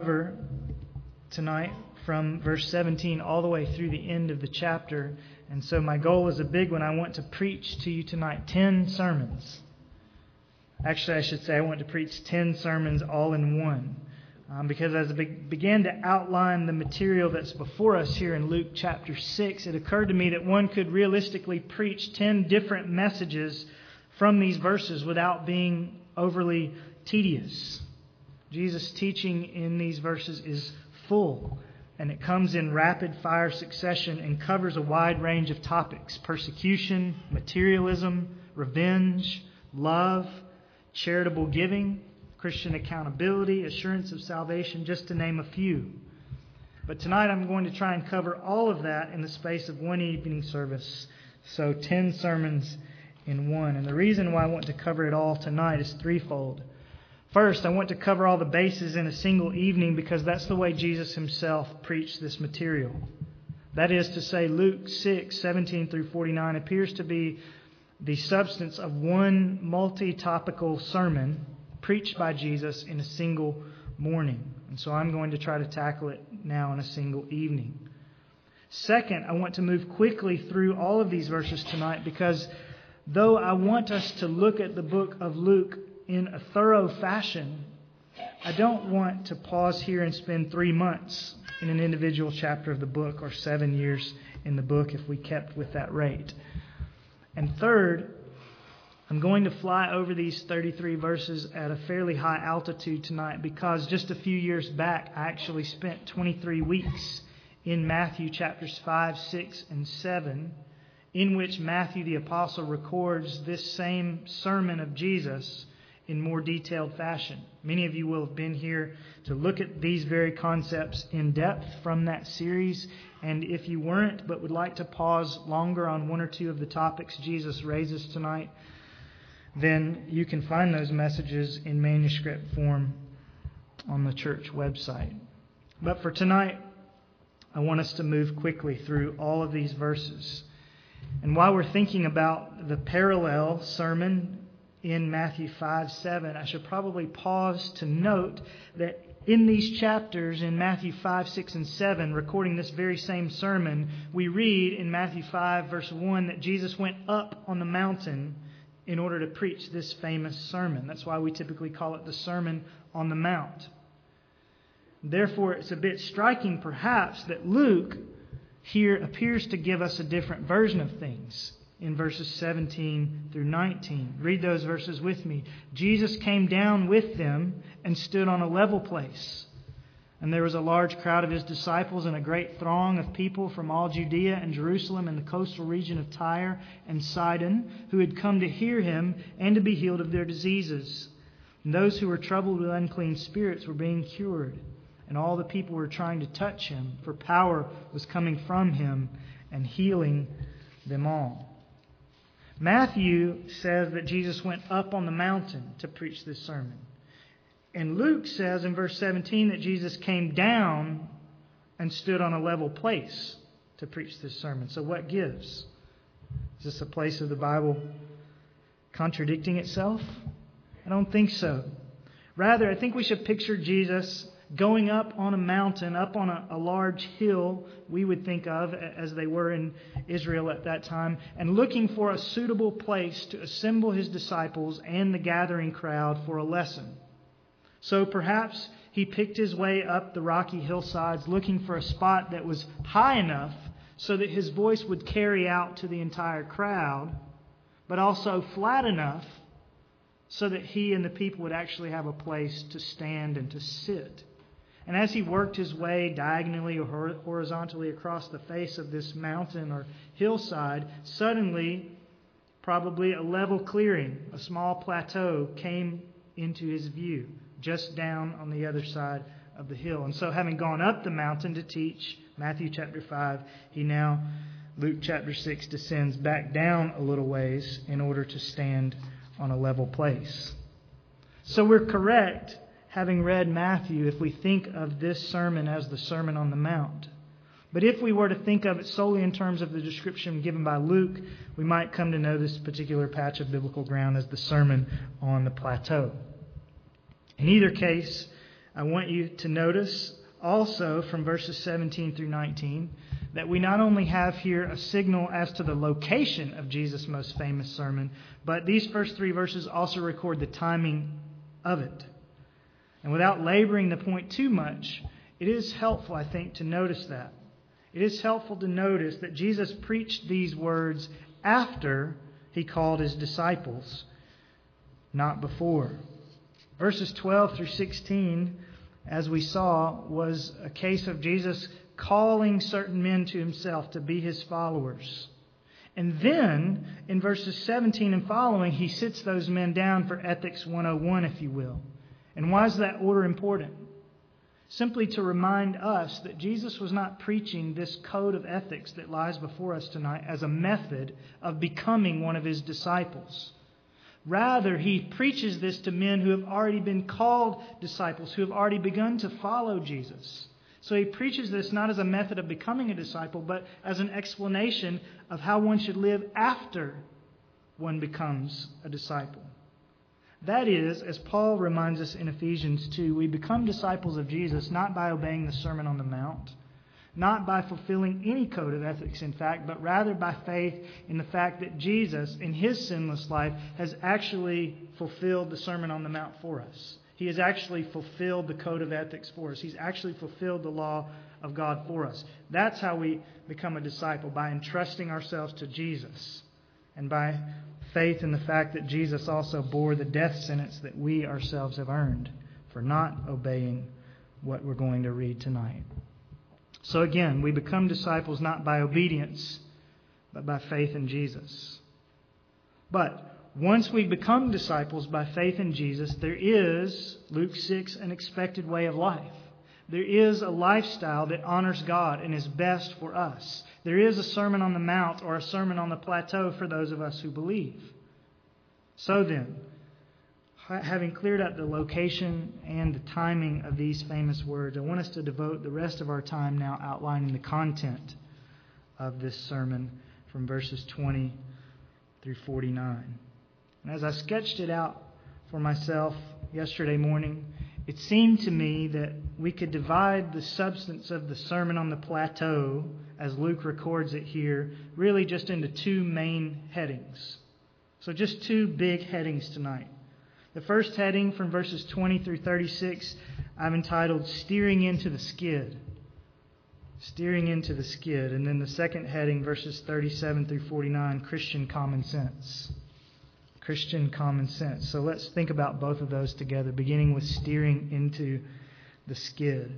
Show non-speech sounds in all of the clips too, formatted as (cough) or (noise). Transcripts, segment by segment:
cover tonight from verse 17 all the way through the end of the chapter. And so my goal is a big one. I want to preach to you tonight 10 sermons. Actually, I should say I want to preach 10 sermons all in one. Um, because as I be- began to outline the material that's before us here in Luke chapter 6, it occurred to me that one could realistically preach 10 different messages from these verses without being overly tedious. Jesus' teaching in these verses is full, and it comes in rapid fire succession and covers a wide range of topics persecution, materialism, revenge, love, charitable giving, Christian accountability, assurance of salvation, just to name a few. But tonight I'm going to try and cover all of that in the space of one evening service. So 10 sermons in one. And the reason why I want to cover it all tonight is threefold. First, I want to cover all the bases in a single evening because that's the way Jesus himself preached this material. That is to say, Luke 6, 17 through 49 appears to be the substance of one multi topical sermon preached by Jesus in a single morning. And so I'm going to try to tackle it now in a single evening. Second, I want to move quickly through all of these verses tonight because though I want us to look at the book of Luke in a thorough fashion, I don't want to pause here and spend three months in an individual chapter of the book or seven years in the book if we kept with that rate. And third, I'm going to fly over these 33 verses at a fairly high altitude tonight because just a few years back I actually spent 23 weeks in Matthew chapters 5, 6, and 7, in which Matthew the Apostle records this same sermon of Jesus in more detailed fashion. Many of you will have been here to look at these very concepts in depth from that series. And if you weren't, but would like to pause longer on one or two of the topics Jesus raises tonight, then you can find those messages in manuscript form on the church website. But for tonight, I want us to move quickly through all of these verses. And while we're thinking about the parallel sermon in Matthew 5 7, I should probably pause to note that in these chapters, in Matthew 5, 6, and 7, recording this very same sermon, we read in Matthew 5, verse 1, that Jesus went up on the mountain in order to preach this famous sermon. That's why we typically call it the Sermon on the Mount. Therefore, it's a bit striking, perhaps, that Luke here appears to give us a different version of things in verses 17 through 19. Read those verses with me. Jesus came down with them and stood on a level place. And there was a large crowd of his disciples and a great throng of people from all Judea and Jerusalem and the coastal region of Tyre and Sidon who had come to hear him and to be healed of their diseases. And those who were troubled with unclean spirits were being cured. And all the people were trying to touch him, for power was coming from him and healing them all. Matthew says that Jesus went up on the mountain to preach this sermon. And Luke says in verse 17 that Jesus came down and stood on a level place to preach this sermon. So, what gives? Is this a place of the Bible contradicting itself? I don't think so. Rather, I think we should picture Jesus going up on a mountain, up on a, a, large hill, we would think of as they were in Israel at that time, and looking for a suitable place to assemble his disciples and the gathering crowd for a lesson. So perhaps he picked his way up the rocky hillsides looking for a spot that was high enough so that his voice would carry out to the entire crowd, but also flat enough so that he and the people would actually have a place to stand and to sit. And as he worked his way diagonally or horizontally across the face of this mountain or hillside, suddenly, probably a level clearing, a small plateau, came into his view, just down on the other side of the hill. And so, having gone up the mountain to teach, Matthew chapter 5, he now, Luke chapter 6, descends back down a little ways in order to stand on a level place. So, we're correct having read Matthew if we think of this sermon as the Sermon on the Mount. But if we were to think of it solely in terms of the description given by Luke, we might come to know this particular patch of biblical ground as the Sermon on the Plateau. In either case, I want you to notice also from verses 17 through 19 that we not only have here a signal as to the location of Jesus' most famous sermon, but these first three verses also record the timing of it. And without laboring the point too much, it is helpful, I think, to notice that. It is helpful to notice that Jesus preached these words after he called his disciples, not before. Verses 12 through 16, as we saw, was a case of Jesus calling certain men to himself to be his followers. And then, in verses 17 and following, he sits those men down for Ethics 101, if you will. And why is that order important? Simply to remind us that Jesus was not preaching this code of ethics that lies before us tonight as a method of becoming one of his disciples. Rather, he preaches this to men who have already been called disciples, who have already begun to follow Jesus. So he preaches this not as a method of becoming a disciple, but as an explanation of how one should live after one becomes a disciple. That is, as Paul reminds us in Ephesians 2, we become disciples of Jesus not by obeying the Sermon on the Mount, not by fulfilling any code of ethics, in fact, but rather by faith in the fact that Jesus, in his sinless life, has actually fulfilled the Sermon on the Mount for us. He has actually fulfilled the code of ethics for us. He's actually fulfilled the law of God for us. That's how we become a disciple, by entrusting ourselves to Jesus and by faith in the fact that Jesus also bore the death sentence that we ourselves have earned for not obeying what we're going to read tonight. So again, we become disciples not by obedience, but by faith in Jesus. But once we become disciples by faith in Jesus, there is, Luke 6, an expected way of life. There is a lifestyle that honors God and is best for us. There is a Sermon on the Mount or a Sermon on the Plateau for those of us who believe. So then, having cleared up the location and the timing of these famous words, I want us to devote the rest of our time now outlining the content of this sermon from verses 20 through 49. And as I sketched it out for myself yesterday morning, it seemed to me that we could divide the substance of the Sermon on the Plateau, as Luke records it here, really just into two main headings. So, just two big headings tonight. The first heading from verses 20 through 36, I've entitled Steering into the Skid. Steering into the Skid. And then the second heading, verses 37 through 49, Christian Common Sense. Christian common sense. So let's think about both of those together, beginning with steering into the skid.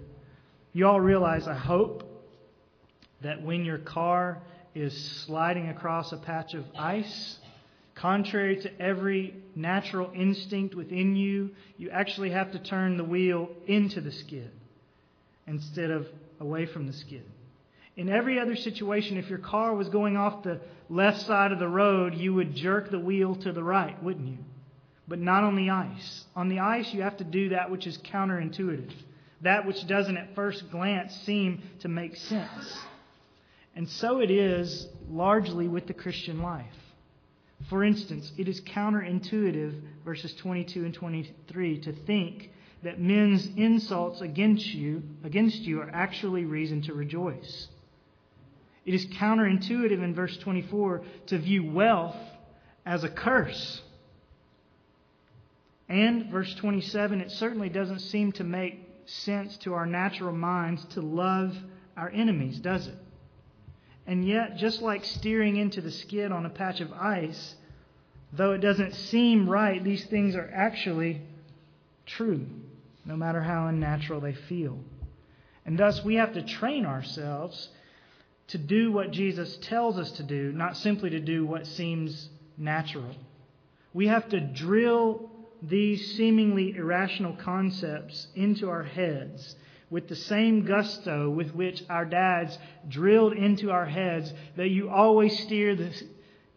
You all realize, I hope, that when your car is sliding across a patch of ice, contrary to every natural instinct within you, you actually have to turn the wheel into the skid instead of away from the skid. In every other situation, if your car was going off the left side of the road, you would jerk the wheel to the right, wouldn't you? But not on the ice. On the ice, you have to do that which is counterintuitive, that which doesn't at first glance seem to make sense. And so it is largely with the Christian life. For instance, it is counterintuitive, verses 22 and 23, to think that men's insults against you, against you are actually reason to rejoice. It is counterintuitive in verse 24 to view wealth as a curse. And verse 27, it certainly doesn't seem to make sense to our natural minds to love our enemies, does it? And yet, just like steering into the skid on a patch of ice, though it doesn't seem right, these things are actually true, no matter how unnatural they feel. And thus, we have to train ourselves to do what Jesus tells us to do, not simply to do what seems natural. We have to drill these seemingly irrational concepts into our heads with the same gusto with which our dads drilled into our heads that you always steer this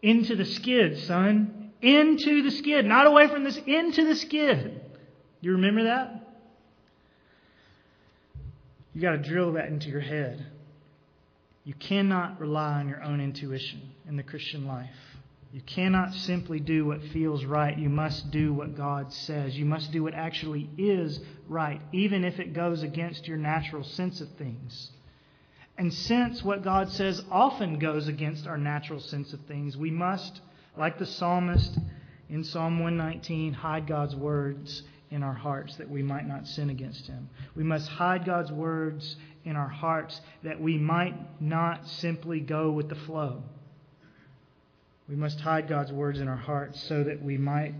into the skid, son. Into the skid. Not away from this, into the skid. You remember that? You got to drill that into your head. You cannot rely on your own intuition in the Christian life. You cannot simply do what feels right. You must do what God says. You must do what actually is right, even if it goes against your natural sense of things. And since what God says often goes against our natural sense of things, we must, like the psalmist in Psalm 119, hide God's words in our hearts that we might not sin against Him. We must hide God's words in our hearts that we might not simply go with the flow. We must hide God's words in our hearts so that we might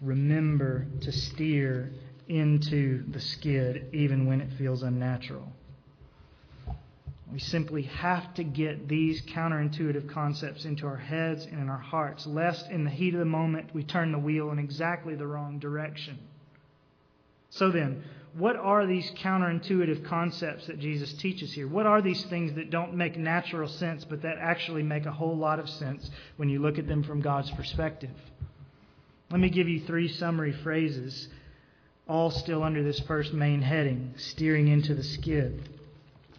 remember to steer into the skid even when it feels unnatural. We simply have to get these counterintuitive concepts into our heads and in our hearts, lest in the heat of the moment we turn the wheel in exactly the wrong direction. So then, what are these counterintuitive concepts that Jesus teaches here? What are these things that don't make natural sense, but that actually make a whole lot of sense when you look at them from God's perspective? Let me give you three summary phrases, all still under this first main heading steering into the skid.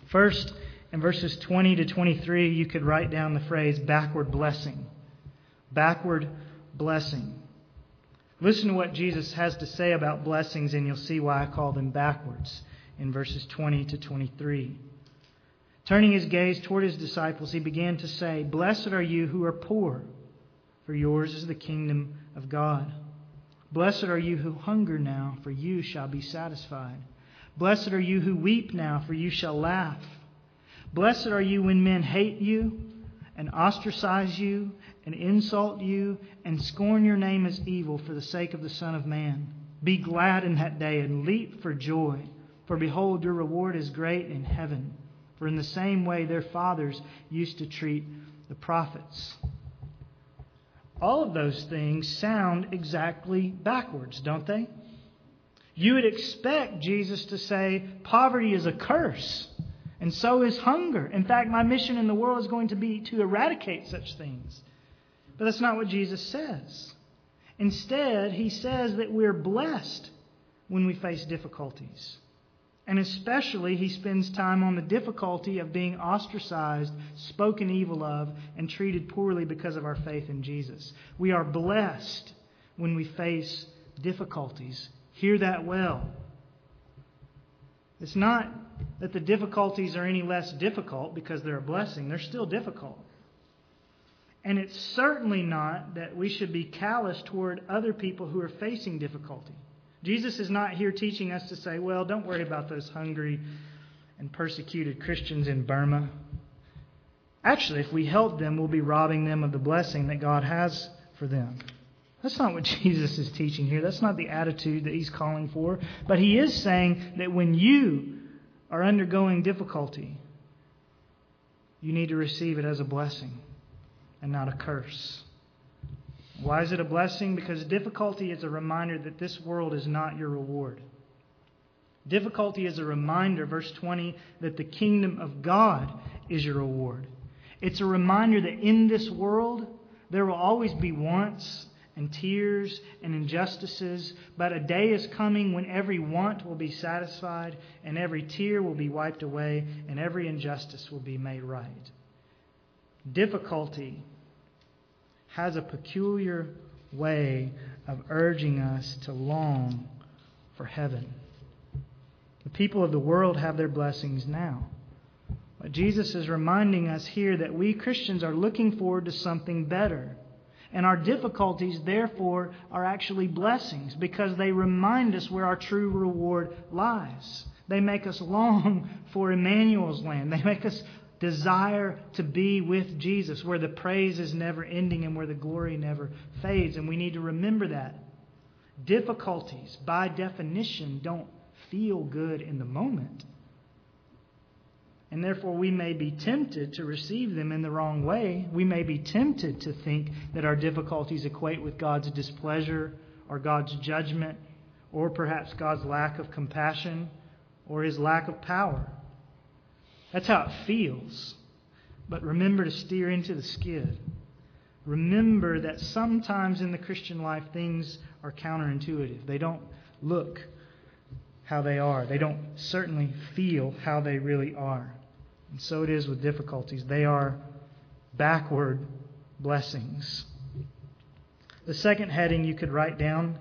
First, in verses 20 to 23, you could write down the phrase backward blessing. Backward blessing. Listen to what Jesus has to say about blessings, and you'll see why I call them backwards in verses 20 to 23. Turning his gaze toward his disciples, he began to say, Blessed are you who are poor, for yours is the kingdom of God. Blessed are you who hunger now, for you shall be satisfied. Blessed are you who weep now, for you shall laugh. Blessed are you when men hate you and ostracize you and insult you and scorn your name as evil for the sake of the Son of Man. Be glad in that day and leap for joy, for behold, your reward is great in heaven. For in the same way their fathers used to treat the prophets. All of those things sound exactly backwards, don't they? You would expect Jesus to say, poverty is a curse. And so is hunger. In fact, my mission in the world is going to be to eradicate such things. But that's not what Jesus says. Instead, he says that we're blessed when we face difficulties. And especially, he spends time on the difficulty of being ostracized, spoken evil of, and treated poorly because of our faith in Jesus. We are blessed when we face difficulties. Hear that well. It's not that the difficulties are any less difficult because they're a blessing, they're still difficult. And it's certainly not that we should be callous toward other people who are facing difficulty. Jesus is not here teaching us to say, well, don't worry about those hungry and persecuted Christians in Burma. Actually, if we help them, we'll be robbing them of the blessing that God has for them. That's not what (laughs) Jesus is teaching here. That's not the attitude that he's calling for. But he is saying that when you are undergoing difficulty, you need to receive it as a blessing and not a curse. Why is it a blessing? Because difficulty is a reminder that this world is not your reward. Difficulty is a reminder, verse 20, that the kingdom of God is your reward. It's a reminder that in this world there will always be wants and tears and injustices, but a day is coming when every want will be satisfied, and every tear will be wiped away, and every injustice will be made right. Difficulty has a peculiar way of urging us to long for heaven. The people of the world have their blessings now. But Jesus is reminding us here that we Christians are looking forward to something better. And our difficulties, therefore, are actually blessings because they remind us where our true reward lies. They make us (laughs) long for Emmanuel's land. They make us desire to be with Jesus, where the praise is never ending and where the glory never fades. And we need to remember that. Difficulties, by definition, don't feel good in the moment. And therefore, we may be tempted to receive them in the wrong way. We may be tempted to think that our difficulties equate with God's displeasure or God's judgment or perhaps God's lack of compassion or his lack of power. That's how it feels. But remember to steer into the skid. Remember that sometimes in the Christian life things are counterintuitive. They don't look how they are, they don't certainly feel how they really are. And so it is with difficulties. They are backward blessings. The second heading you could write down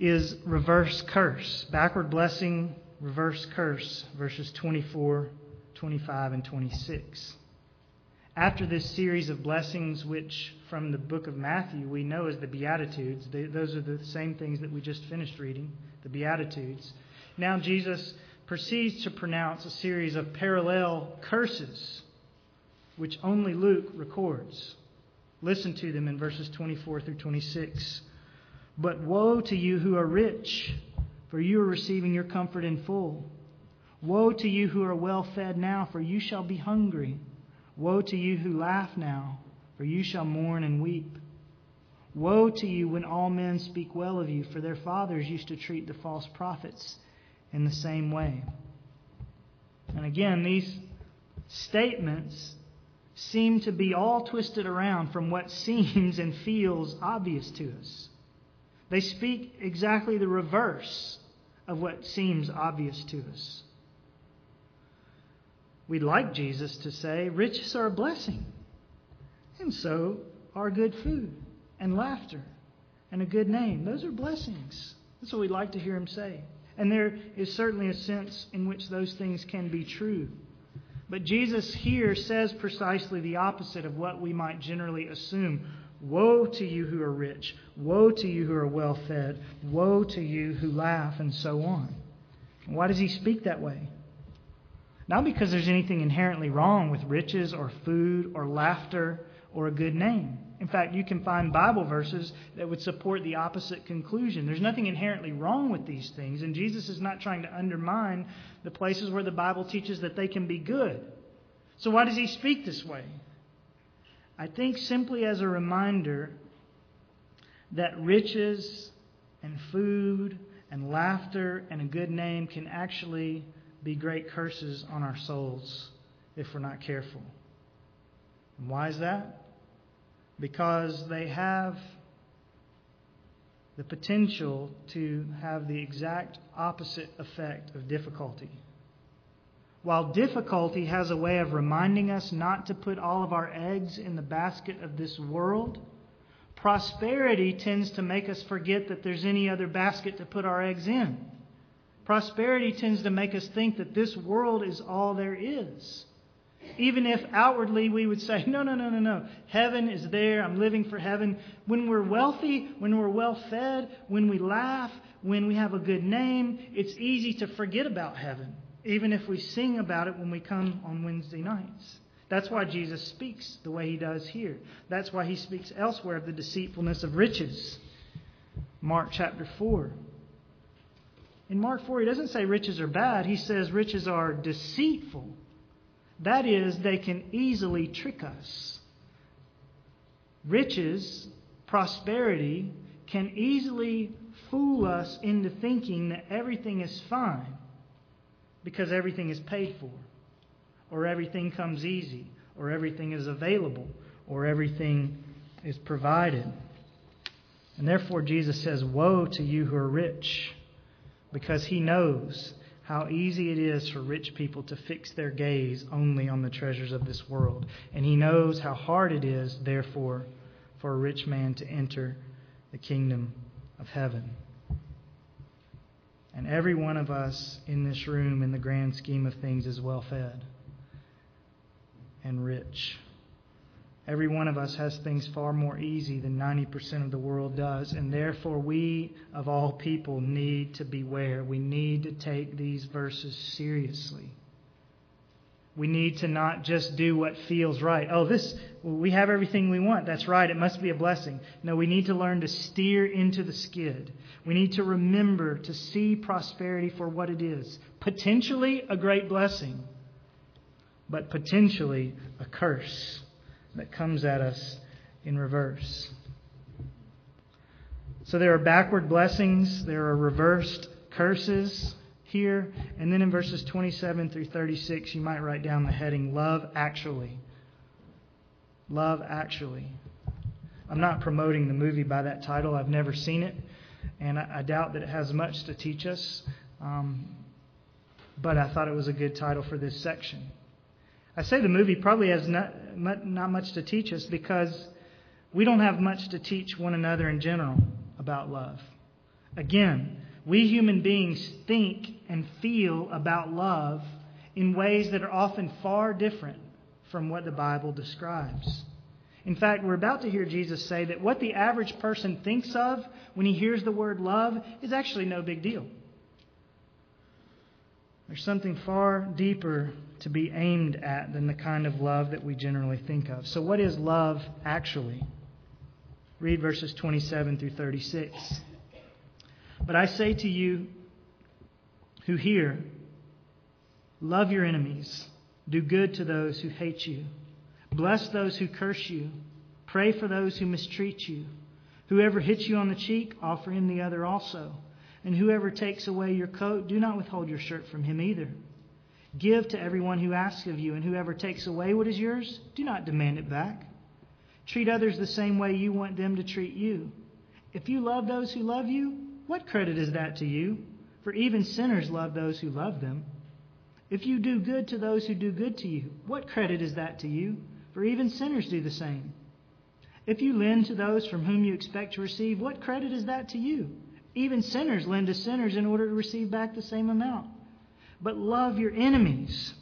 is reverse curse. Backward blessing, reverse curse, verses 24, 25, and 26. After this series of blessings, which from the book of Matthew we know as the Beatitudes, they, those are the same things that we just finished reading, the Beatitudes. Now Jesus proceeds to pronounce a series of parallel curses, which only Luke records. Listen to them in verses 24 through 26. But woe to you who are rich, for you are receiving your comfort in full. Woe to you who are well fed now, for you shall be hungry. Woe to you who laugh now, for you shall mourn and weep. Woe to you when all men speak well of you, for their fathers used to treat the false prophets in the same way. And again, these statements seem to be all twisted around from what (laughs) seems and feels obvious to us. They speak exactly the reverse of what seems obvious to us. We'd like Jesus to say, Riches are a blessing, and so are good food and laughter and a good name. Those are blessings. That's what we'd like to hear him say. And there is certainly a sense in which those things can be true. But Jesus here says precisely the opposite of what we might generally assume. Woe to you who are rich. Woe to you who are well fed. Woe to you who laugh, and so on. Why does he speak that way? Not because there's anything inherently wrong with riches or food or laughter or a good name. In fact, you can find Bible verses that would support the opposite conclusion. There's nothing inherently wrong with these things, and Jesus is not trying to undermine the places where the Bible teaches that they can be good. So, why does he speak this way? I think simply as a reminder that riches and food and laughter and a good name can actually be great curses on our souls if we're not careful. And why is that? because they have the potential to have the exact opposite effect of difficulty. While difficulty has a way of reminding us not to put all of our eggs in the basket of this world, prosperity tends to make us forget that there's any other basket to put our eggs in. Prosperity tends to make us think that this world is all there is. Even if outwardly we would say, no, no, no, no, no. Heaven is there. I'm living for heaven. When we're wealthy, when we're well fed, when we laugh, when we have a good name, it's easy to forget about heaven, even if we sing about it when we come on Wednesday nights. That's why Jesus speaks the way he does here. That's why he speaks elsewhere of the deceitfulness of riches. Mark chapter 4. In Mark 4, he doesn't say riches are bad, he says riches are deceitful. That is, they can easily trick us. Riches, prosperity, can easily fool us into thinking that everything is fine because everything is paid for, or everything comes easy, or everything is available, or everything is provided. And therefore, Jesus says, Woe to you who are rich, because he knows how easy it is for rich people to fix their gaze only on the treasures of this world. And he knows how hard it is, therefore, for a rich man to enter the kingdom of heaven. And every one of us in this room, in the grand scheme of things, is well fed and rich. Every one of us has things far more easy than 90% of the world does, and therefore we, of all people, need to beware. We need to take these verses seriously. We need to not just do what feels right. Oh, this, we have everything we want. That's right. It must be a blessing. No, we need to learn to steer into the skid. We need to remember to see prosperity for what it is potentially a great blessing, but potentially a curse that comes at us in reverse. So there are backward blessings, there are reversed curses here. And then in verses 27 through 36, you might write down the heading Love Actually. Love Actually. I'm not promoting the movie by that title, I've never seen it, and I, I doubt that it has much to teach us. Um, but I thought it was a good title for this section. I say the movie probably has not, not much to teach us because we don't have much to teach one another in general about love. Again, we human beings think and feel about love in ways that are often far different from what the Bible describes. In fact, we're about to hear Jesus say that what the average person thinks of when he hears the word love is actually no big deal. There's something far deeper to be aimed at than the kind of love that we generally think of. So, what is love actually? Read verses 27 through 36. But I say to you who hear, love your enemies, do good to those who hate you, bless those who curse you, pray for those who mistreat you. Whoever hits you on the cheek, offer him the other also. And whoever takes away your coat, do not withhold your shirt from him either. Give to everyone who asks of you, and whoever takes away what is yours, do not demand it back. Treat others the same way you want them to treat you. If you love those who love you, what credit is that to you? For even sinners love those who love them. If you do good to those who do good to you, what credit is that to you? For even sinners do the same. If you lend to those from whom you expect to receive, what credit is that to you? Even sinners lend to sinners in order to receive back the same amount. But love your enemies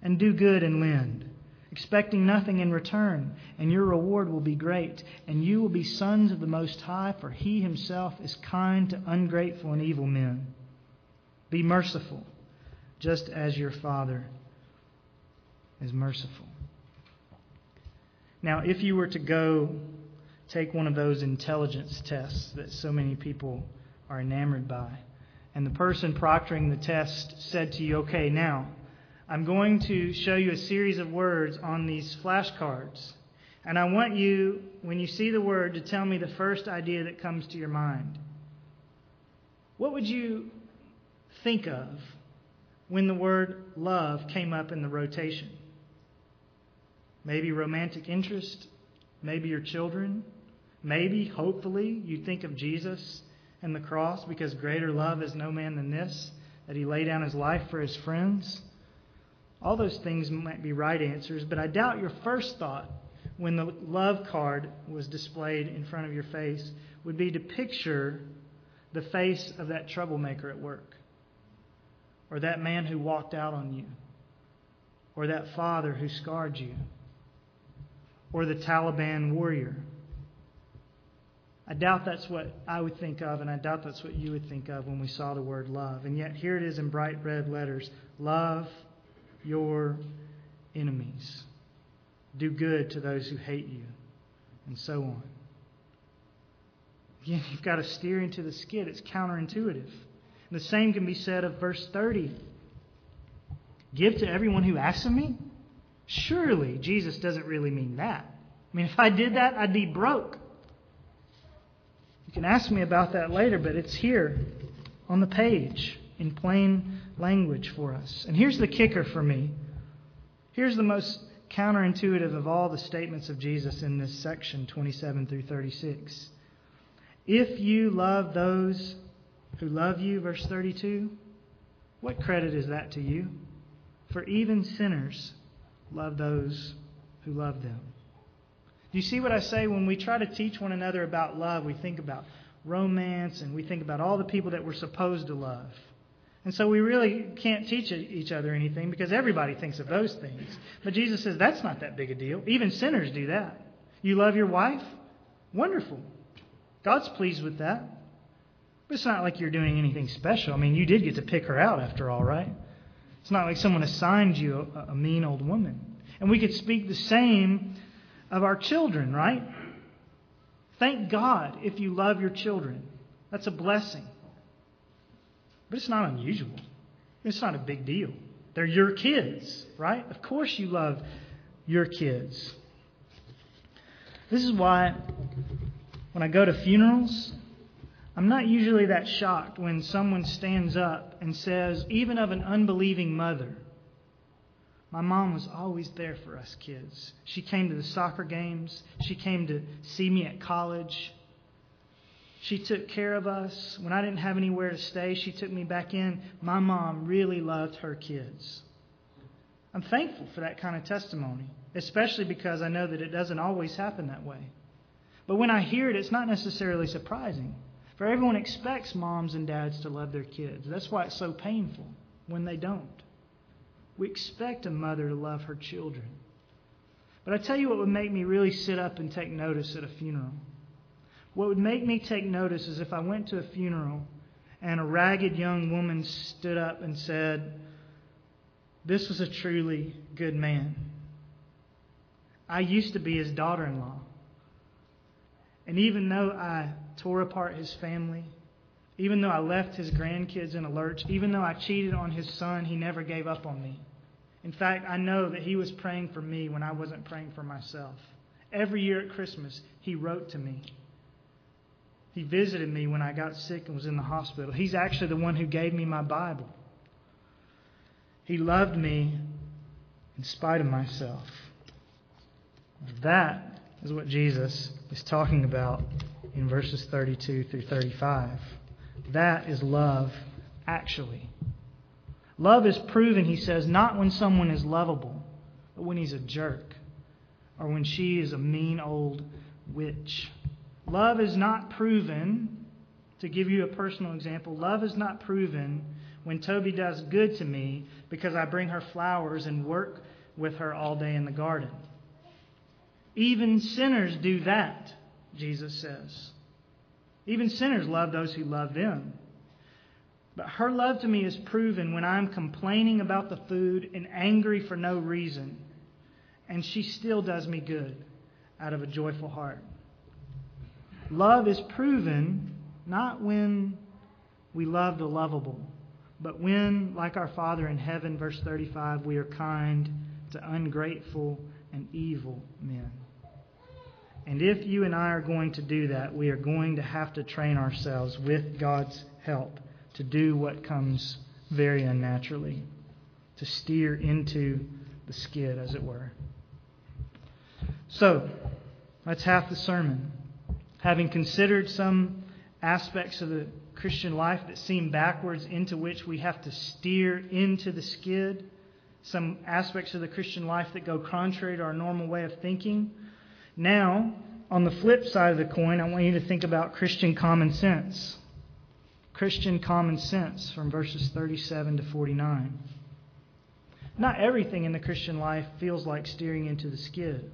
and do good and lend, expecting nothing in return, and your reward will be great, and you will be sons of the Most High, for He Himself is kind to ungrateful and evil men. Be merciful, just as your Father is merciful. Now, if you were to go take one of those intelligence tests that so many people are enamored by. And the person proctoring the test said to you, okay, now I'm going to show you a series of words on these flashcards. And I want you, when you see the word, to tell me the first idea that comes to your mind. What would you think of when the word love came up in the rotation? Maybe romantic interest, maybe your children, maybe, hopefully, you think of Jesus and the cross because greater love is no man than this, that he lay down his life for his friends? All those things might be right answers, but I doubt your first thought when the love card was displayed in front of your face would be to picture the face of that troublemaker at work, or that man who walked out on you, or that father who scarred you, or the Taliban warrior I doubt that's what I would think of, and I doubt that's what you would think of when we saw the word love. And yet, here it is in bright red letters love your enemies, do good to those who hate you, and so on. Again, you've got to steer into the skid. It's counterintuitive. And the same can be said of verse 30. Give to everyone who asks of me? Surely Jesus doesn't really mean that. I mean, if I did that, I'd be broke. You can ask me about that later, but it's here on the page in plain language for us. And here's the kicker for me. Here's the most counterintuitive of all the statements of Jesus in this section, 27 through 36. If you love those who love you, verse 32, what credit is that to you? For even sinners love those who love them. Do you see what I say? When we try to teach one another about love, we think about romance and we think about all the people that we're supposed to love. And so we really can't teach each other anything because everybody thinks of those things. But Jesus says that's not that big a deal. Even sinners do that. You love your wife? Wonderful. God's pleased with that. But it's not like you're doing anything special. I mean, you did get to pick her out after all, right? It's not like someone assigned you a, a mean old woman. And we could speak the same of our children, right? Thank God if you love your children. That's a blessing. But it's not unusual. It's not a big deal. They're your kids, right? Of course you love your kids. This is why when I go to funerals, I'm not usually that shocked when someone stands up and says, even of an unbelieving mother, my mom was always there for us kids. She came to the soccer games. She came to see me at college. She took care of us. When I didn't have anywhere to stay, she took me back in. My mom really loved her kids. I'm thankful for that kind of testimony, especially because I know that it doesn't always happen that way. But when I hear it, it's not necessarily surprising. For everyone expects moms and dads to love their kids. That's why it's so painful when they don't. We expect a mother to love her children. But I tell you what would make me really sit up and take notice at a funeral. What would make me take notice is if I went to a funeral and a ragged young woman stood up and said, This was a truly good man. I used to be his daughter in law. And even though I tore apart his family, even though I left his grandkids in a lurch, even though I cheated on his son, he never gave up on me. In fact, I know that he was praying for me when I wasn't praying for myself. Every year at Christmas, he wrote to me. He visited me when I got sick and was in the hospital. He's actually the one who gave me my Bible. He loved me in spite of myself. That is what Jesus is talking about in verses 32 through 35. That is love, actually. Love is proven, he says, not when someone is lovable, but when he's a jerk or when she is a mean old witch. Love is not proven, to give you a personal example, love is not proven when Toby does good to me because I bring her flowers and work with her all day in the garden. Even sinners do that, Jesus says. Even sinners love those who love them. But her love to me is proven when I'm complaining about the food and angry for no reason, and she still does me good out of a joyful heart. Love is proven not when we love the lovable, but when, like our Father in heaven, verse 35, we are kind to ungrateful and evil men. And if you and I are going to do that, we are going to have to train ourselves with God's help to do what comes very unnaturally, to steer into the skid, as it were. So, that's half the sermon. Having considered some aspects of the Christian life that seem backwards, into which we have to steer into the skid, some aspects of the Christian life that go contrary to our normal way of thinking. Now, on the flip side of the coin, I want you to think about Christian common sense. Christian common sense from verses 37 to 49. Not everything in the Christian life feels like steering into the skid.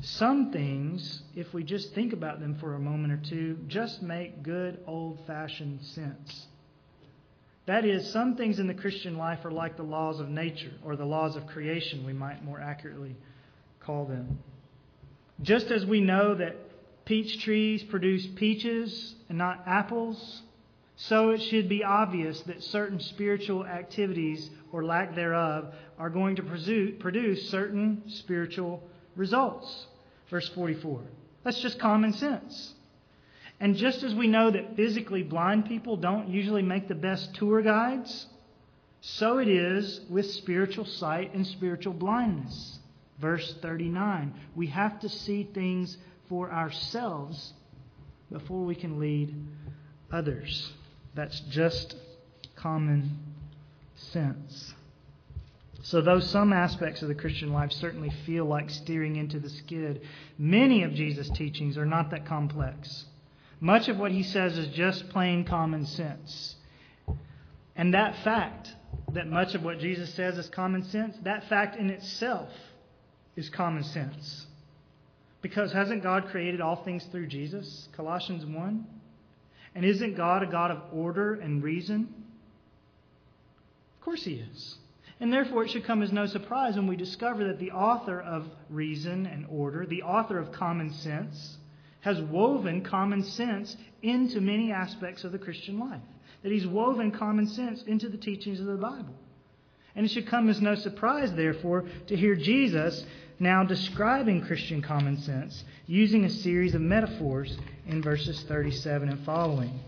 Some things, if we just think about them for a moment or two, just make good old fashioned sense. That is, some things in the Christian life are like the laws of nature, or the laws of creation, we might more accurately call them. Just as we know that peach trees produce peaches and not apples, so it should be obvious that certain spiritual activities or lack thereof are going to produce certain spiritual results. Verse 44. That's just common sense. And just as we know that physically blind people don't usually make the best tour guides, so it is with spiritual sight and spiritual blindness. Verse 39. We have to see things for ourselves before we can lead others. That's just common sense. So, though some aspects of the Christian life certainly feel like steering into the skid, many of Jesus' teachings are not that complex. Much of what he says is just plain common sense. And that fact, that much of what Jesus says is common sense, that fact in itself is common sense. Because hasn't God created all things through Jesus? Colossians 1. And isn't God a God of order and reason? Of course He is. And therefore, it should come as no surprise when we discover that the author of reason and order, the author of common sense, has woven common sense into many aspects of the Christian life. That he's woven common sense into the teachings of the Bible. And it should come as no surprise, therefore, to hear Jesus now describing Christian common sense using a series of metaphors in verses 37 and following.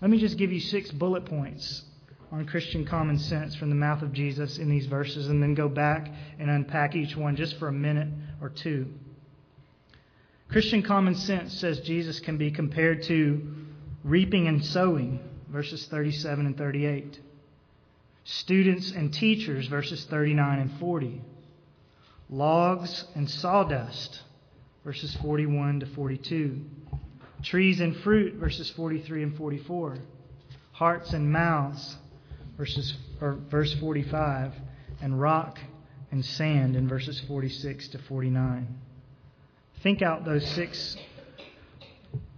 Let me just give you six bullet points on Christian common sense from the mouth of Jesus in these verses and then go back and unpack each one just for a minute or two. Christian common sense says Jesus can be compared to reaping and sowing, verses 37 and 38. Students and teachers, verses 39 and 40 logs and sawdust, verses 41 to 42. Trees and fruit, verses 43 and 44. Hearts and mouths, verses, or verse 45. And rock and sand in verses 46 to 49. Think out those six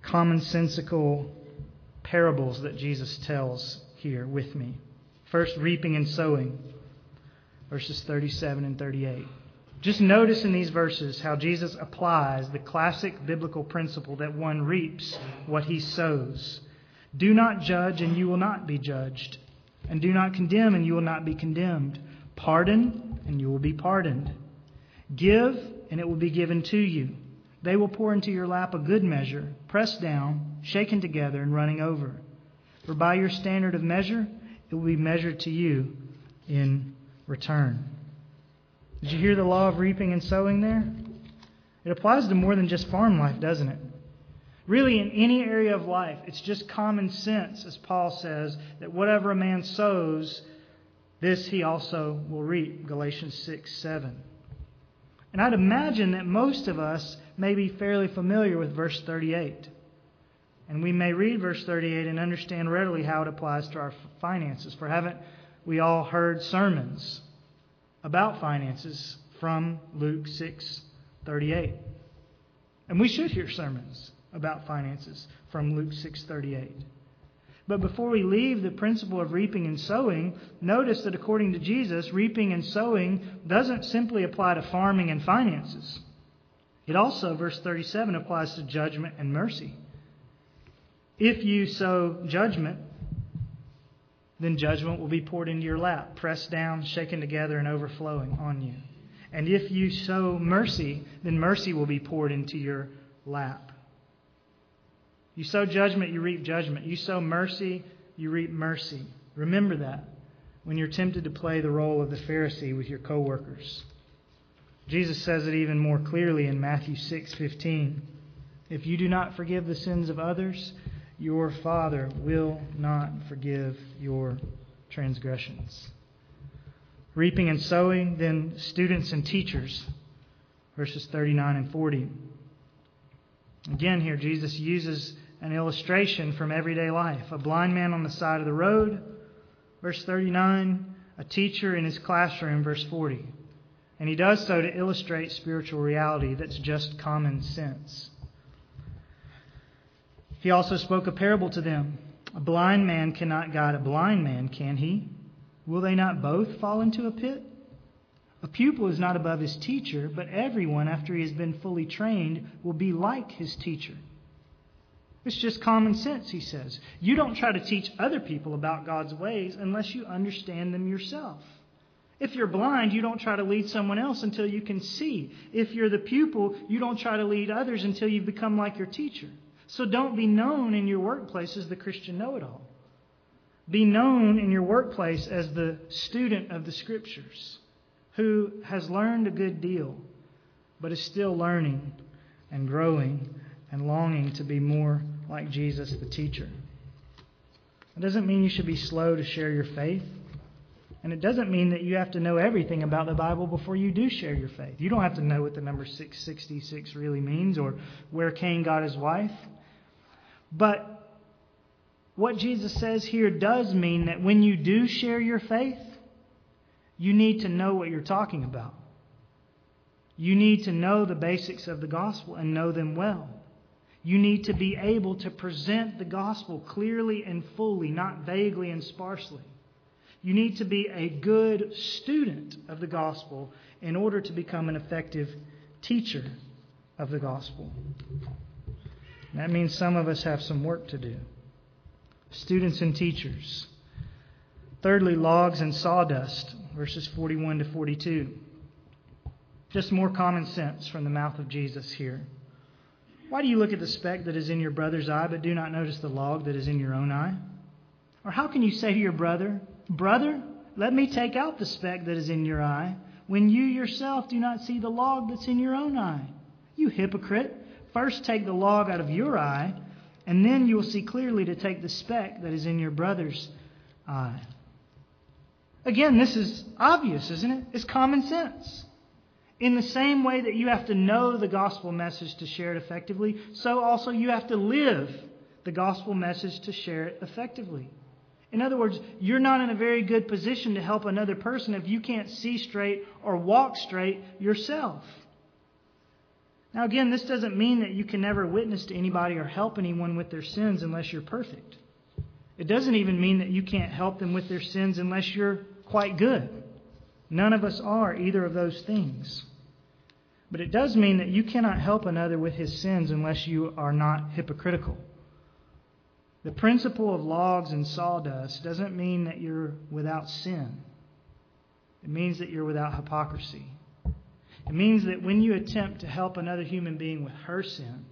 commonsensical parables that Jesus tells here with me. First, reaping and sowing, verses 37 and 38. Just notice in these verses how Jesus applies the classic biblical principle that one reaps what he sows. Do not judge, and you will not be judged. And do not condemn, and you will not be condemned. Pardon, and you will be pardoned. Give, and it will be given to you. They will pour into your lap a good measure, pressed down, shaken together, and running over. For by your standard of measure, it will be measured to you in return. Did you hear the law of reaping and sowing there? It applies to more than just farm life, doesn't it? Really, in any area of life, it's just common sense, as Paul says, that whatever a man sows, this he also will reap. Galatians 6 7. And I'd imagine that most of us may be fairly familiar with verse 38. And we may read verse 38 and understand readily how it applies to our finances. For haven't we all heard sermons about finances from Luke 6:38? And we should hear sermons about finances from Luke 6:38. But before we leave the principle of reaping and sowing, notice that according to Jesus, reaping and sowing doesn't simply apply to farming and finances. It also, verse 37, applies to judgment and mercy. If you sow judgment, then judgment will be poured into your lap, pressed down, shaken together, and overflowing on you. And if you sow mercy, then mercy will be poured into your lap. You sow judgment, you reap judgment. You sow mercy, you reap mercy. Remember that when you're tempted to play the role of the Pharisee with your coworkers. Jesus says it even more clearly in Matthew 6:15. If you do not forgive the sins of others, your Father will not forgive your transgressions. Reaping and sowing, then students and teachers, verses 39 and 40. Again, here Jesus uses an illustration from everyday life. A blind man on the side of the road, verse 39, a teacher in his classroom, verse 40. And he does so to illustrate spiritual reality that's just common sense. He also spoke a parable to them. A blind man cannot guide a blind man, can he? Will they not both fall into a pit? A pupil is not above his teacher, but everyone, after he has been fully trained, will be like his teacher. It's just common sense, he says. You don't try to teach other people about God's ways unless you understand them yourself. If you're blind, you don't try to lead someone else until you can see. If you're the pupil, you don't try to lead others until you've become like your teacher. So don't be known in your workplace as the Christian know it all. Be known in your workplace as the student of the Scriptures who has learned a good deal, but is still learning and growing and longing to be more like Jesus, the teacher. It doesn't mean you should be slow to share your faith. And it doesn't mean that you have to know everything about the Bible before you do share your faith. You don't have to know what the number 666 really means or where Cain got his wife. But what Jesus says here does mean that when you do share your faith, you need to know what you're talking about. You need to know the basics of the gospel and know them well. You need to be able to present the gospel clearly and fully, not vaguely and sparsely. You need to be a good student of the gospel in order to become an effective teacher of the gospel. that means some of us have some work to do. Students and teachers. Thirdly, logs and sawdust, verses 41 to 42. Just more common sense from the mouth of Jesus here. Why do you look at the speck that is in your brother's eye, but do not notice the log that is in your own eye? Or how can you say to your brother, Brother, let me take out the speck that is in your eye, when you yourself do not see the log that's in your own eye? You hypocrite! First take the log out of your eye, and then you will see clearly to take the speck that is in your brother's eye. Again, this is obvious, isn't it? It's common sense. In the same way that you have to know the gospel message to share it effectively, so also you have to live the gospel message to share it effectively. In other words, you're not in a very good position to help another person if you can't see straight or walk straight yourself. Now, again, this doesn't mean that you can never witness to anybody or help anyone with their sins unless you're perfect. It doesn't even mean that you can't help them with their sins unless you're quite good. None of us are either of those things. But it does mean that you cannot help another with his sins unless you are not hypocritical. The principle of logs and sawdust doesn't mean that you're without sin. It means that you're without hypocrisy. It means that when you attempt to help another human being with her sin,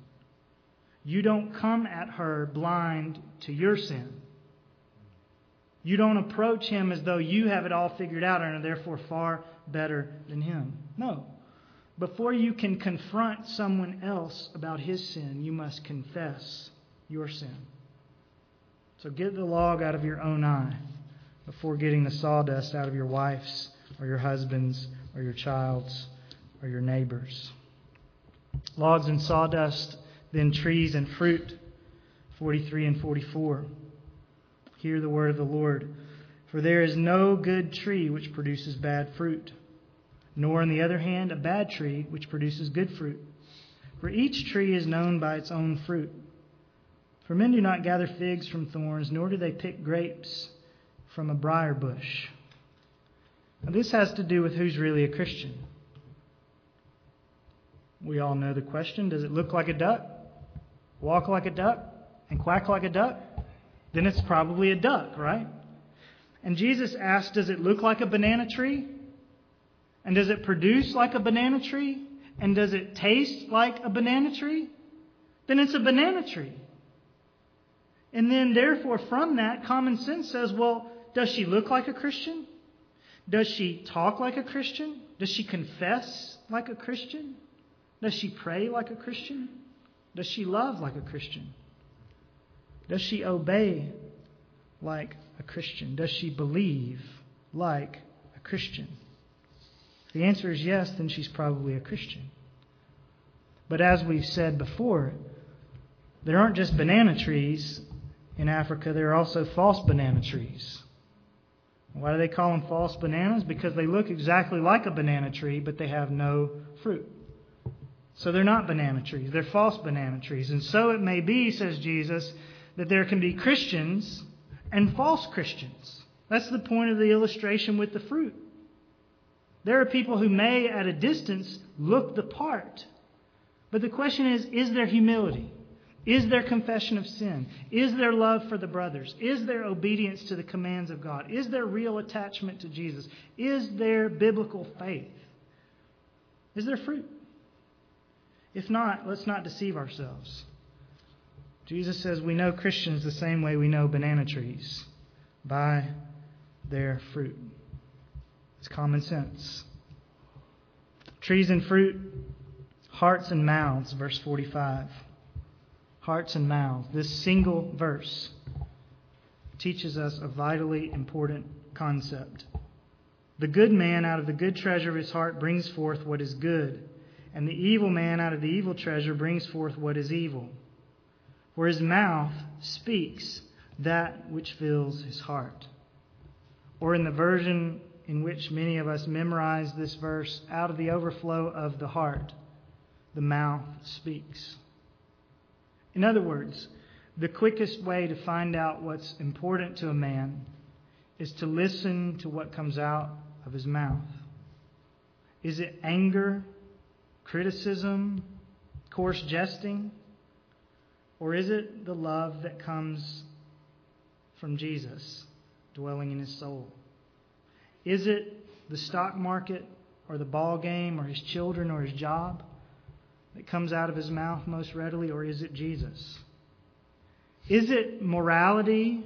you don't come at her blind to your sin. You don't approach him as though you have it all figured out and are therefore far better than him. No. Before you can confront someone else about his sin, you must confess your sin. So get the log out of your own eye before getting the sawdust out of your wife's or your husband's or your child's or your neighbor's. Logs and sawdust, then trees and fruit. 43 and 44. Hear the word of the Lord. For there is no good tree which produces bad fruit, nor, on the other hand, a bad tree which produces good fruit. For each tree is known by its own fruit. For men do not gather figs from thorns, nor do they pick grapes from a briar bush. Now, this has to do with who's really a Christian. We all know the question Does it look like a duck, walk like a duck, and quack like a duck? Then it's probably a duck, right? And Jesus asked, Does it look like a banana tree? And does it produce like a banana tree? And does it taste like a banana tree? Then it's a banana tree. And then, therefore, from that, common sense says, well, does she look like a Christian? Does she talk like a Christian? Does she confess like a Christian? Does she pray like a Christian? Does she love like a Christian? Does she obey like a Christian? Does she believe like a Christian? If the answer is yes, then she's probably a Christian. But as we've said before, there aren't just banana trees in Africa, there are also false banana trees. Why do they call them false bananas? Because they look exactly like a banana tree, but they have no fruit. So they're not banana trees, they're false banana trees. And so it may be, says Jesus, that there can be Christians and false Christians. That's the point of the illustration with the fruit. There are people who may, at a distance, look the part. But the question is is there humility? Is there confession of sin? Is there love for the brothers? Is there obedience to the commands of God? Is there real attachment to Jesus? Is there biblical faith? Is there fruit? If not, let's not deceive ourselves. Jesus says we know Christians the same way we know banana trees by their fruit. It's common sense. Trees and fruit, hearts and mouths, verse 45. Hearts and mouths. This single verse teaches us a vitally important concept. The good man out of the good treasure of his heart brings forth what is good, and the evil man out of the evil treasure brings forth what is evil for his mouth speaks that which fills his heart. Or in the version in which many of us memorize this verse, out of the overflow of the heart, the mouth speaks. In other words, the quickest way to find out what's important to a man is to listen to what comes out of his mouth. Is it anger, criticism, coarse jesting? Or is it the love that comes from Jesus dwelling in his soul? Is it the stock market or the ball game or his children or his job that comes out of his mouth most readily, or is it Jesus? Is it morality,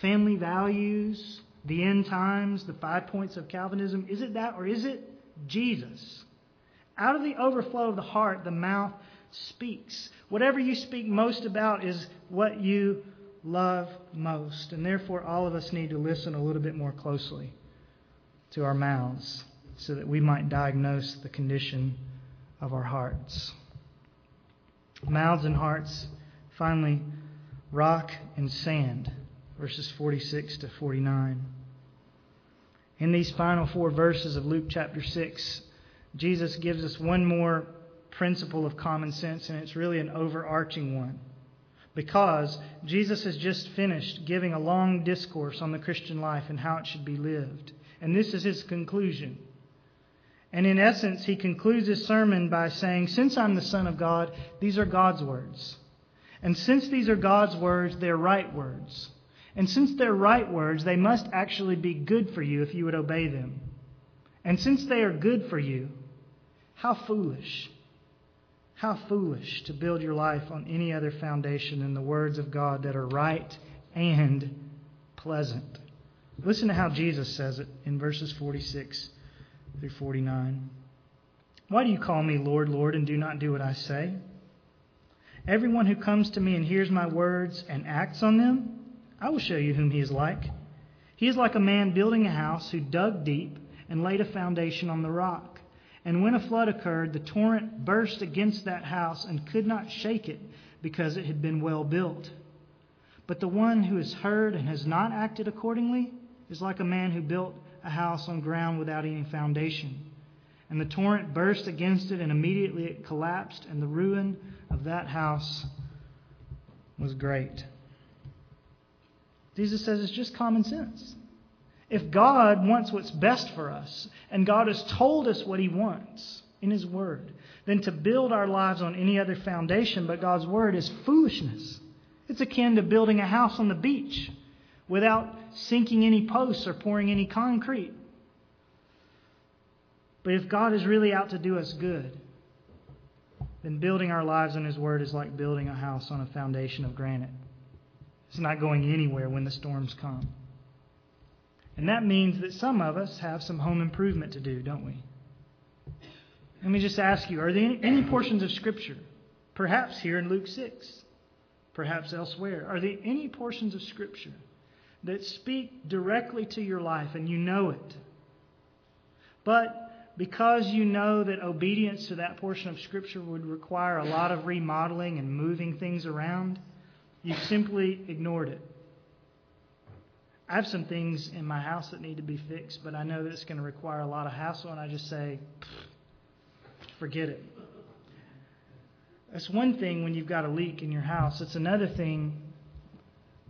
family values, the end times, the five points of Calvinism? Is it that, or is it Jesus? Out of the overflow of the heart, the mouth speaks. Whatever you speak most about is what you love most. And therefore, all of us need to listen a little bit more closely to our mouths. so that we might diagnose the condition of our hearts. Mouths and hearts, finally, rock and sand, verses 46 to 49. In these final four verses of Luke chapter 6, Jesus gives us one more principle of common sense, and it's really an overarching one. Because Jesus has just finished giving a long discourse on the Christian life and how it should be lived. And this is his conclusion. And in essence, he concludes his sermon by saying, Since I'm the Son of God, these are God's words. And since these are God's words, they're right words. And since they're right words, they must actually be good for you if you would obey them. And since they are good for you, how foolish, how foolish to build your life on any other foundation than the words of God that are right and pleasant. Listen to how Jesus says it in verses 46 through 49. Why do you call me Lord, Lord, and do not do what I say? Everyone who comes to me and hears my words and acts on them, I will show you whom he is like. He is like a man building a house who dug deep and laid a foundation on the rock. And when a flood occurred, the torrent burst against that house and could not shake it because it had been well built. But the one who has heard and has not acted accordingly is like a man who built a house on ground without any foundation. And the torrent burst against it, and immediately it collapsed, and the ruin of that house was great. Jesus says it's just common sense. If God wants what's best for us, and God has told us what He wants in His Word, then to build our lives on any other foundation but God's Word is foolishness. It's akin to building a house on the beach without sinking any posts or pouring any concrete. But if God is really out to do us good, then building our lives on His Word is like building a house on a foundation of granite. It's not going anywhere when the storms come. And that means that some of us have some home improvement to do, don't we? Let me just ask you are there any, portions of Scripture, perhaps here in Luke 6, perhaps elsewhere, are there any portions of Scripture that speak directly to your life and you know it? But because you know that obedience to that portion of Scripture would require a lot of remodeling and moving things around, you simply ignored it. I have some things in my house that need to be fixed, but I know that it's going to require a lot of hassle, and I just say, forget it. That's one thing when you've got a leak in your house. It's another thing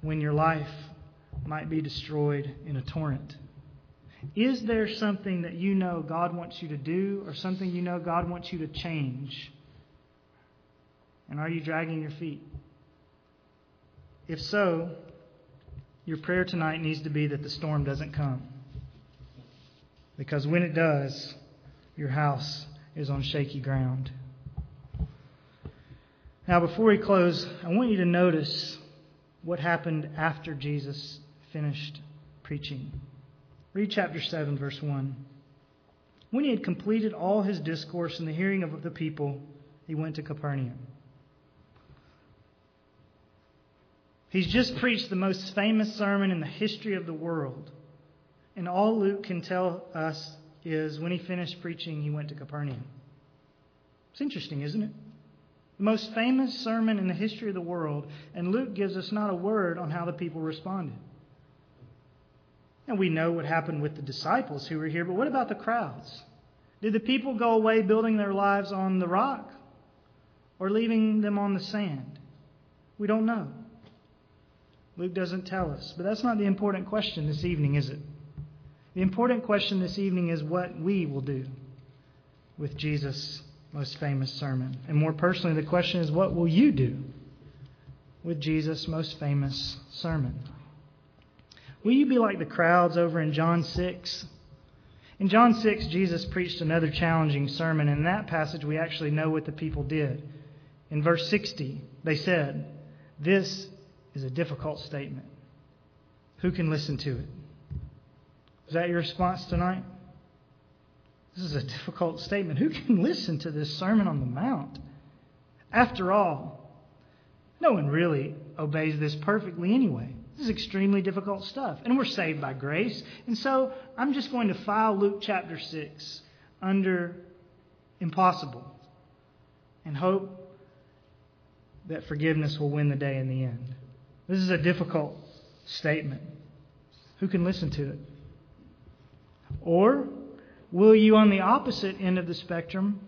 when your life might be destroyed in a torrent. Is there something that you know God wants you to do, or something you know God wants you to change? And are you dragging your feet? If so, your prayer tonight needs to be that the storm doesn't come. Because when it does, your house is on shaky ground. Now, before we close, I want you to notice what happened after Jesus finished preaching. Read chapter 7, verse 1. When he had completed all his discourse in the hearing of the people, he went to Capernaum. He's just preached the most famous sermon in the history of the world. And all Luke can tell us is when he finished preaching, he went to Capernaum. It's interesting, isn't it? The most famous sermon in the history of the world, and Luke gives us not a word on how the people responded. And we know what happened with the disciples who were here, but what about the crowds? Did the people go away building their lives on the rock or leaving them on the sand? We don't know. Luke doesn't tell us. But that's not the important question this evening, is it? The important question this evening is what we will do with Jesus' most famous sermon. And more personally, the question is what will you do with Jesus' most famous sermon? Will you be like the crowds over in John 6? In John 6, Jesus preached another challenging sermon. In that passage, we actually know what the people did. In verse 60, they said, This is a difficult statement. Who can listen to it? Is that your response tonight? This is a difficult statement. Who can (laughs) listen to this Sermon on the Mount? After all, no one really obeys this perfectly anyway. This is extremely difficult stuff. And we're saved by grace. And so I'm just going to file Luke chapter 6 under impossible and hope that forgiveness will win the day in the end. This is a difficult statement. Who can listen to it? Or will you, on the opposite end of the spectrum,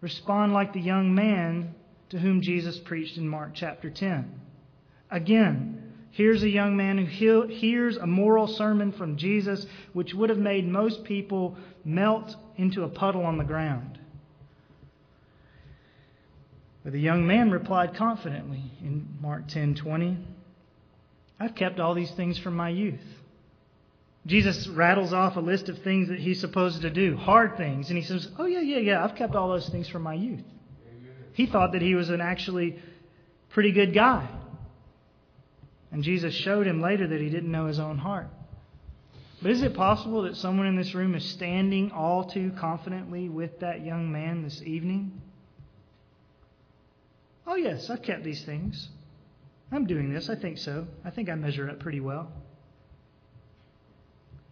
respond like the young man to whom Jesus preached in Mark chapter 10? Again, here's a young man who hears a moral sermon from Jesus, which would have made most people melt into a puddle on the ground. But the young man replied confidently in Mark 10:20, I've kept all these things from my youth. Jesus rattles off a list of things that he's supposed to do, hard things, and he says, "Oh yeah, yeah, yeah, I've kept all those things from my youth." He thought that he was an actually pretty good guy. And Jesus showed him later that he didn't know his own heart. But is it possible that someone in this room is standing all too confidently with that young man this evening? Oh, yes, I've kept these things. I'm doing this. I think so. I think I measure up pretty well.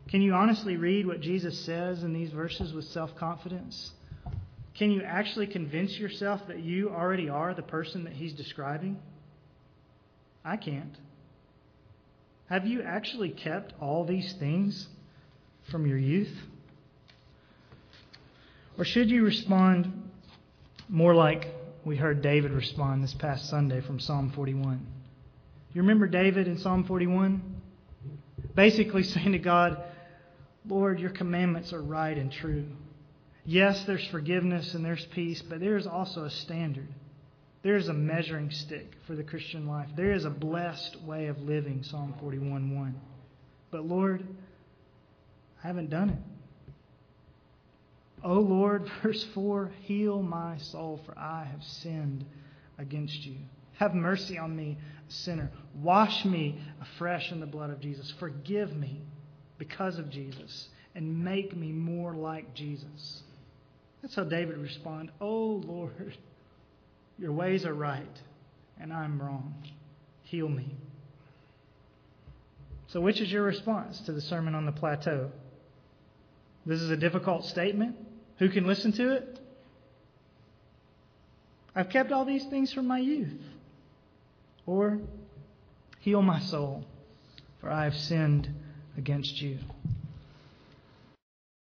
Can you honestly read what Jesus says in these verses with self confidence? Can you actually convince yourself that you already are the person that he's describing? I can't. Have you actually kept all these things from your youth? Or should you respond more like we heard David respond this past Sunday from Psalm 41. You remember David in Psalm 41? Basically saying to God, Lord, your commandments are right and true. Yes, there's forgiveness and there's peace, but there is also a standard. There is a measuring stick for the Christian life. There is a blessed way of living, Psalm 41 1. But Lord, I haven't done it. O Lord, (laughs) verse 4, heal my soul, for I have sinned against you. Have mercy on me, sinner. Wash me afresh in the blood of Jesus. Forgive me because of Jesus, and make me more like Jesus. That's how David responded. Oh Lord, your ways are right, and I'm wrong. Heal me. So, which is your response to the Sermon on the Plateau? This is a difficult statement. Who can listen to it? I've kept all these things from my youth. Or, heal my soul, for I have sinned against you.